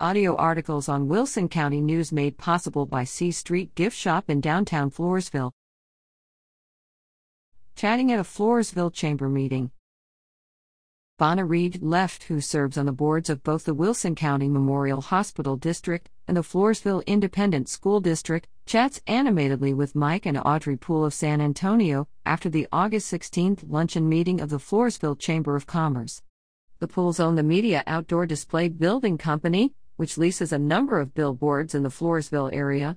Audio articles on Wilson County News made possible by C Street Gift Shop in downtown Floresville. Chatting at a Floresville Chamber meeting. Bonna Reed Left, who serves on the boards of both the Wilson County Memorial Hospital District and the Floresville Independent School District, chats animatedly with Mike and Audrey Poole of San Antonio after the August 16th luncheon meeting of the Floresville Chamber of Commerce. The Pooles own the Media Outdoor Display Building Company, which leases a number of billboards in the Floresville area.